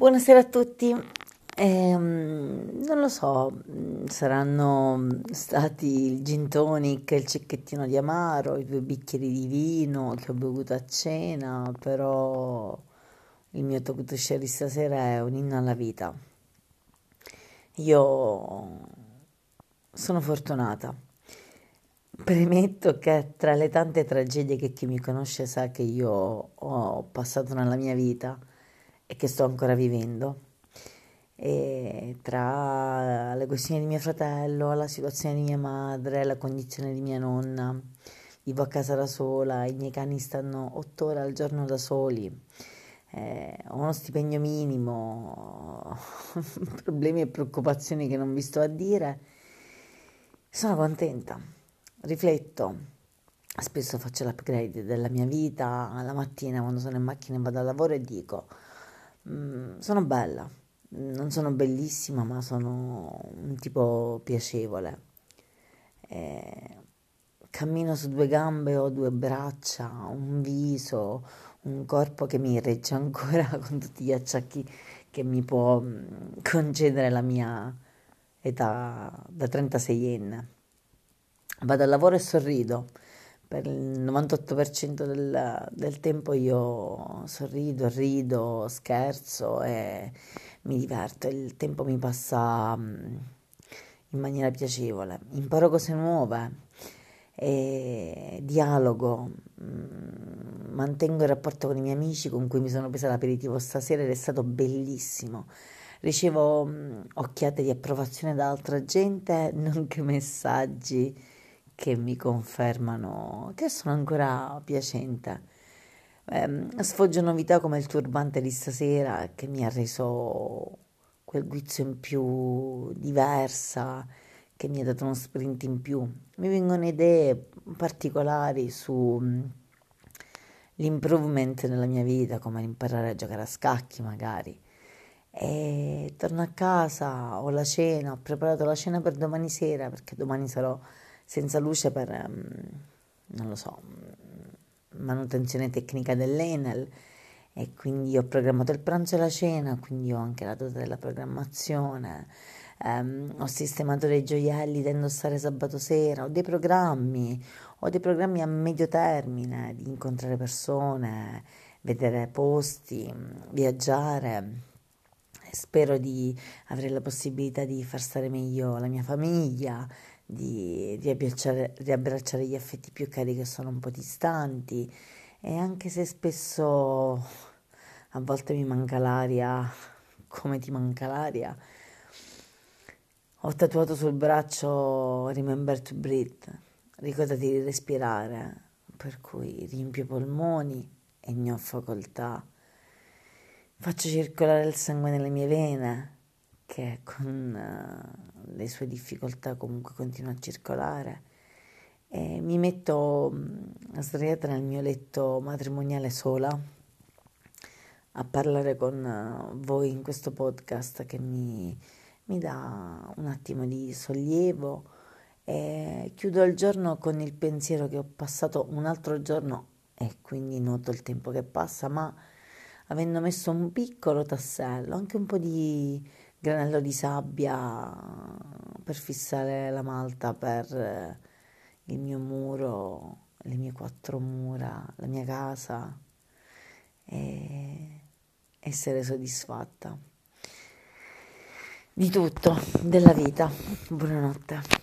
Buonasera a tutti. Eh, non lo so, saranno stati il gin tonic il cecchettino di amaro, i due bicchieri di vino che ho bevuto a cena, però il mio talk to share di stasera è un inno alla vita. Io sono fortunata. Premetto che tra le tante tragedie che chi mi conosce sa che io ho passato nella mia vita, e che sto ancora vivendo. E tra le questioni di mio fratello, la situazione di mia madre, la condizione di mia nonna, vivo a casa da sola, i miei cani stanno otto ore al giorno da soli, eh, ho uno stipendio minimo, problemi e preoccupazioni che non vi sto a dire, sono contenta, rifletto, spesso faccio l'upgrade della mia vita, la mattina quando sono in macchina e vado al lavoro e dico Mm, sono bella, non sono bellissima, ma sono un tipo piacevole. Eh, cammino su due gambe, ho due braccia, un viso, un corpo che mi regge ancora con tutti gli acciacchi che mi può mm, concedere la mia età da 36enne. Vado al lavoro e sorrido per il 98% del, del, tempo io sorrido, rido, scherzo e mi diverto, il tempo mi passa mm, in maniera piacevole, imparo cose nuove, dialogo, mm, mantengo il rapporto con i miei amici con cui mi sono presa l'aperitivo stasera ed è stato bellissimo. Ricevo mm, occhiate di approvazione da altra gente, nonché messaggi che mi confermano che sono ancora piacente. Eh, sfoggio novità come il turbante di stasera che mi ha reso quel guizzo in più diversa, che mi ha dato uno sprint in più. Mi vengono idee particolari su mm, nella mia vita, come imparare a giocare a scacchi magari. E torno a casa, ho la cena, ho preparato la cena per domani sera perché domani sarò senza luce per, ehm, non lo so, manutenzione tecnica dell'Enel e quindi ho programmato il pranzo e la cena, quindi ho anche la data della programmazione, um, ho sistemato dei gioielli da indossare sabato sera, ho dei programmi, ho dei programmi a medio termine di incontrare persone, vedere posti, viaggiare. Spero di avere la possibilità di far stare meglio la mia famiglia, di riabbracciare, riabbracciare gli affetti più cari che sono un po' distanti e anche se spesso a volte mi manca l'aria, come ti manca l'aria, ho tatuato sul braccio Remember to breathe, ricordati di respirare, per cui riempio i polmoni e ne ho facoltà. Faccio circolare il sangue nelle mie vene, che con uh, le sue difficoltà comunque continua a circolare. E mi metto mm, sdraiata nel mio letto matrimoniale sola a parlare con uh, voi in questo podcast che mi, mi dà un attimo di sollievo e chiudo il giorno con il pensiero che ho passato un altro giorno e quindi noto il tempo che passa, ma avendo messo un piccolo tassello, anche un po' di granello di sabbia per fissare la malta per eh, il mio muro, le mie quattro mura, la mia casa e essere soddisfatta di tutto, della vita. Buonanotte.